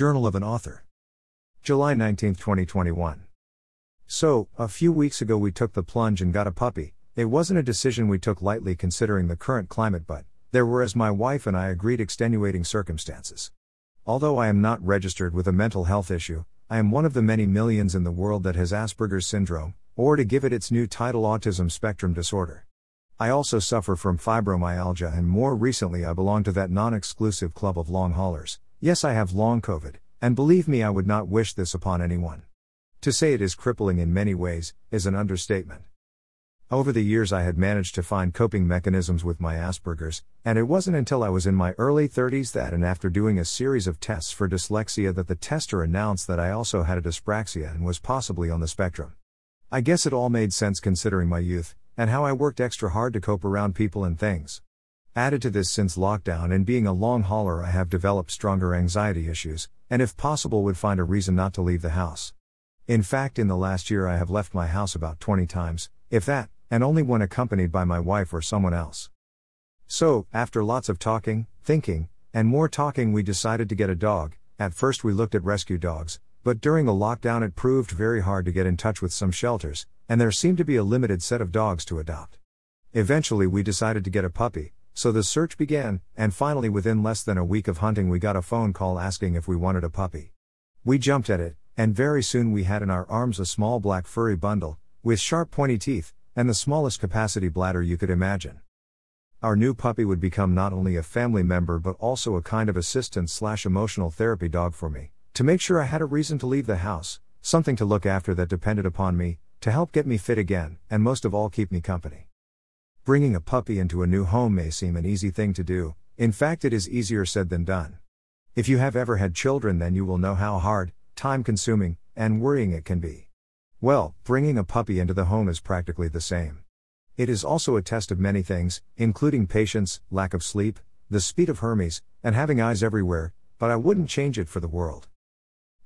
Journal of an Author. July 19, 2021. So, a few weeks ago we took the plunge and got a puppy. It wasn't a decision we took lightly considering the current climate, but there were, as my wife and I agreed, extenuating circumstances. Although I am not registered with a mental health issue, I am one of the many millions in the world that has Asperger's syndrome, or to give it its new title, autism spectrum disorder. I also suffer from fibromyalgia, and more recently, I belong to that non exclusive club of long haulers. Yes, I have long COVID, and believe me, I would not wish this upon anyone. To say it is crippling in many ways is an understatement. Over the years, I had managed to find coping mechanisms with my Asperger's, and it wasn't until I was in my early 30s that, and after doing a series of tests for dyslexia, that the tester announced that I also had a dyspraxia and was possibly on the spectrum. I guess it all made sense considering my youth, and how I worked extra hard to cope around people and things. Added to this, since lockdown and being a long hauler, I have developed stronger anxiety issues, and if possible, would find a reason not to leave the house. In fact, in the last year, I have left my house about 20 times, if that, and only when accompanied by my wife or someone else. So, after lots of talking, thinking, and more talking, we decided to get a dog. At first, we looked at rescue dogs, but during the lockdown, it proved very hard to get in touch with some shelters, and there seemed to be a limited set of dogs to adopt. Eventually, we decided to get a puppy, so the search began, and finally, within less than a week of hunting, we got a phone call asking if we wanted a puppy. We jumped at it, and very soon we had in our arms a small black furry bundle, with sharp pointy teeth, and the smallest capacity bladder you could imagine. Our new puppy would become not only a family member but also a kind of assistant slash emotional therapy dog for me, to make sure I had a reason to leave the house, something to look after that depended upon me, to help get me fit again, and most of all keep me company. Bringing a puppy into a new home may seem an easy thing to do, in fact, it is easier said than done. If you have ever had children, then you will know how hard, time consuming, and worrying it can be. Well, bringing a puppy into the home is practically the same. It is also a test of many things, including patience, lack of sleep, the speed of Hermes, and having eyes everywhere, but I wouldn't change it for the world.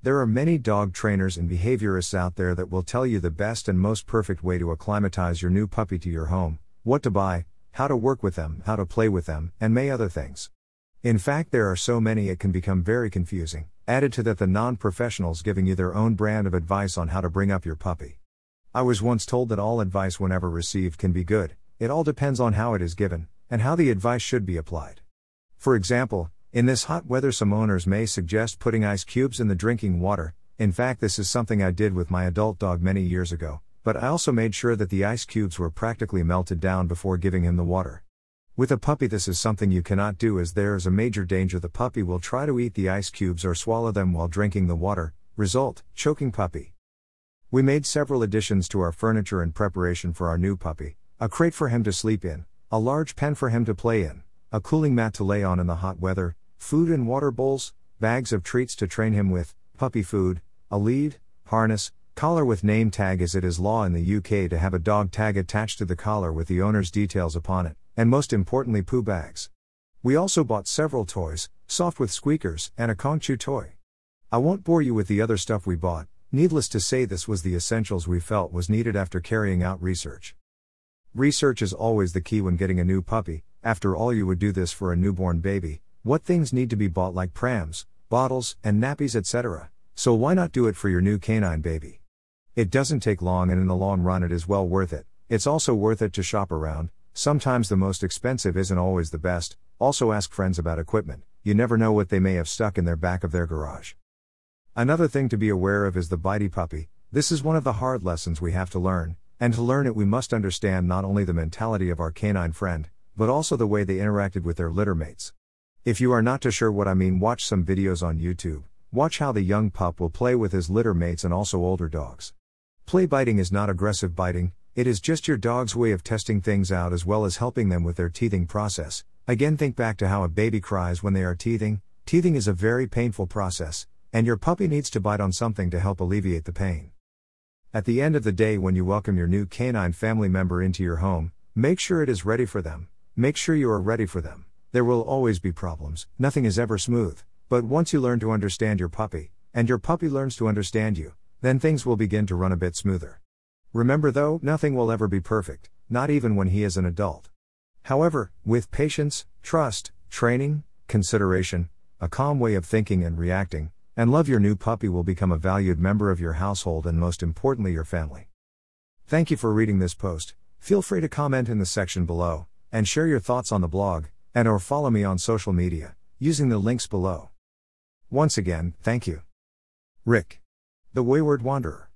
There are many dog trainers and behaviorists out there that will tell you the best and most perfect way to acclimatize your new puppy to your home, what to buy, how to work with them, how to play with them, and may other things. In fact, there are so many it can become very confusing. Added to that, the non professionals giving you their own brand of advice on how to bring up your puppy. I was once told that all advice, whenever received, can be good, it all depends on how it is given, and how the advice should be applied. For example, in this hot weather, some owners may suggest putting ice cubes in the drinking water. In fact, this is something I did with my adult dog many years ago, but I also made sure that the ice cubes were practically melted down before giving him the water. With a puppy, this is something you cannot do as there is a major danger the puppy will try to eat the ice cubes or swallow them while drinking the water, result, choking puppy. We made several additions to our furniture in preparation for our new puppy a crate for him to sleep in, a large pen for him to play in, a cooling mat to lay on in the hot weather, food and water bowls, bags of treats to train him with, puppy food, a lead, harness, Collar with name tag as it is law in the UK to have a dog tag attached to the collar with the owner's details upon it, and most importantly, poo bags. We also bought several toys, soft with squeakers, and a Kong Chew toy. I won't bore you with the other stuff we bought, needless to say, this was the essentials we felt was needed after carrying out research. Research is always the key when getting a new puppy, after all, you would do this for a newborn baby. What things need to be bought, like prams, bottles, and nappies, etc. So why not do it for your new canine baby? It doesn't take long, and in the long run, it is well worth it. It's also worth it to shop around. Sometimes the most expensive isn't always the best. Also, ask friends about equipment. You never know what they may have stuck in their back of their garage. Another thing to be aware of is the bitey puppy. This is one of the hard lessons we have to learn, and to learn it, we must understand not only the mentality of our canine friend, but also the way they interacted with their litter mates. If you are not too sure what I mean, watch some videos on YouTube. Watch how the young pup will play with his litter mates and also older dogs. Play biting is not aggressive biting, it is just your dog's way of testing things out as well as helping them with their teething process. Again, think back to how a baby cries when they are teething. Teething is a very painful process, and your puppy needs to bite on something to help alleviate the pain. At the end of the day, when you welcome your new canine family member into your home, make sure it is ready for them. Make sure you are ready for them. There will always be problems, nothing is ever smooth. But once you learn to understand your puppy, and your puppy learns to understand you, then things will begin to run a bit smoother. Remember though, nothing will ever be perfect, not even when he is an adult. However, with patience, trust, training, consideration, a calm way of thinking and reacting, and love your new puppy will become a valued member of your household and most importantly your family. Thank you for reading this post. Feel free to comment in the section below and share your thoughts on the blog and or follow me on social media using the links below. Once again, thank you. Rick. The Wayward Wanderer.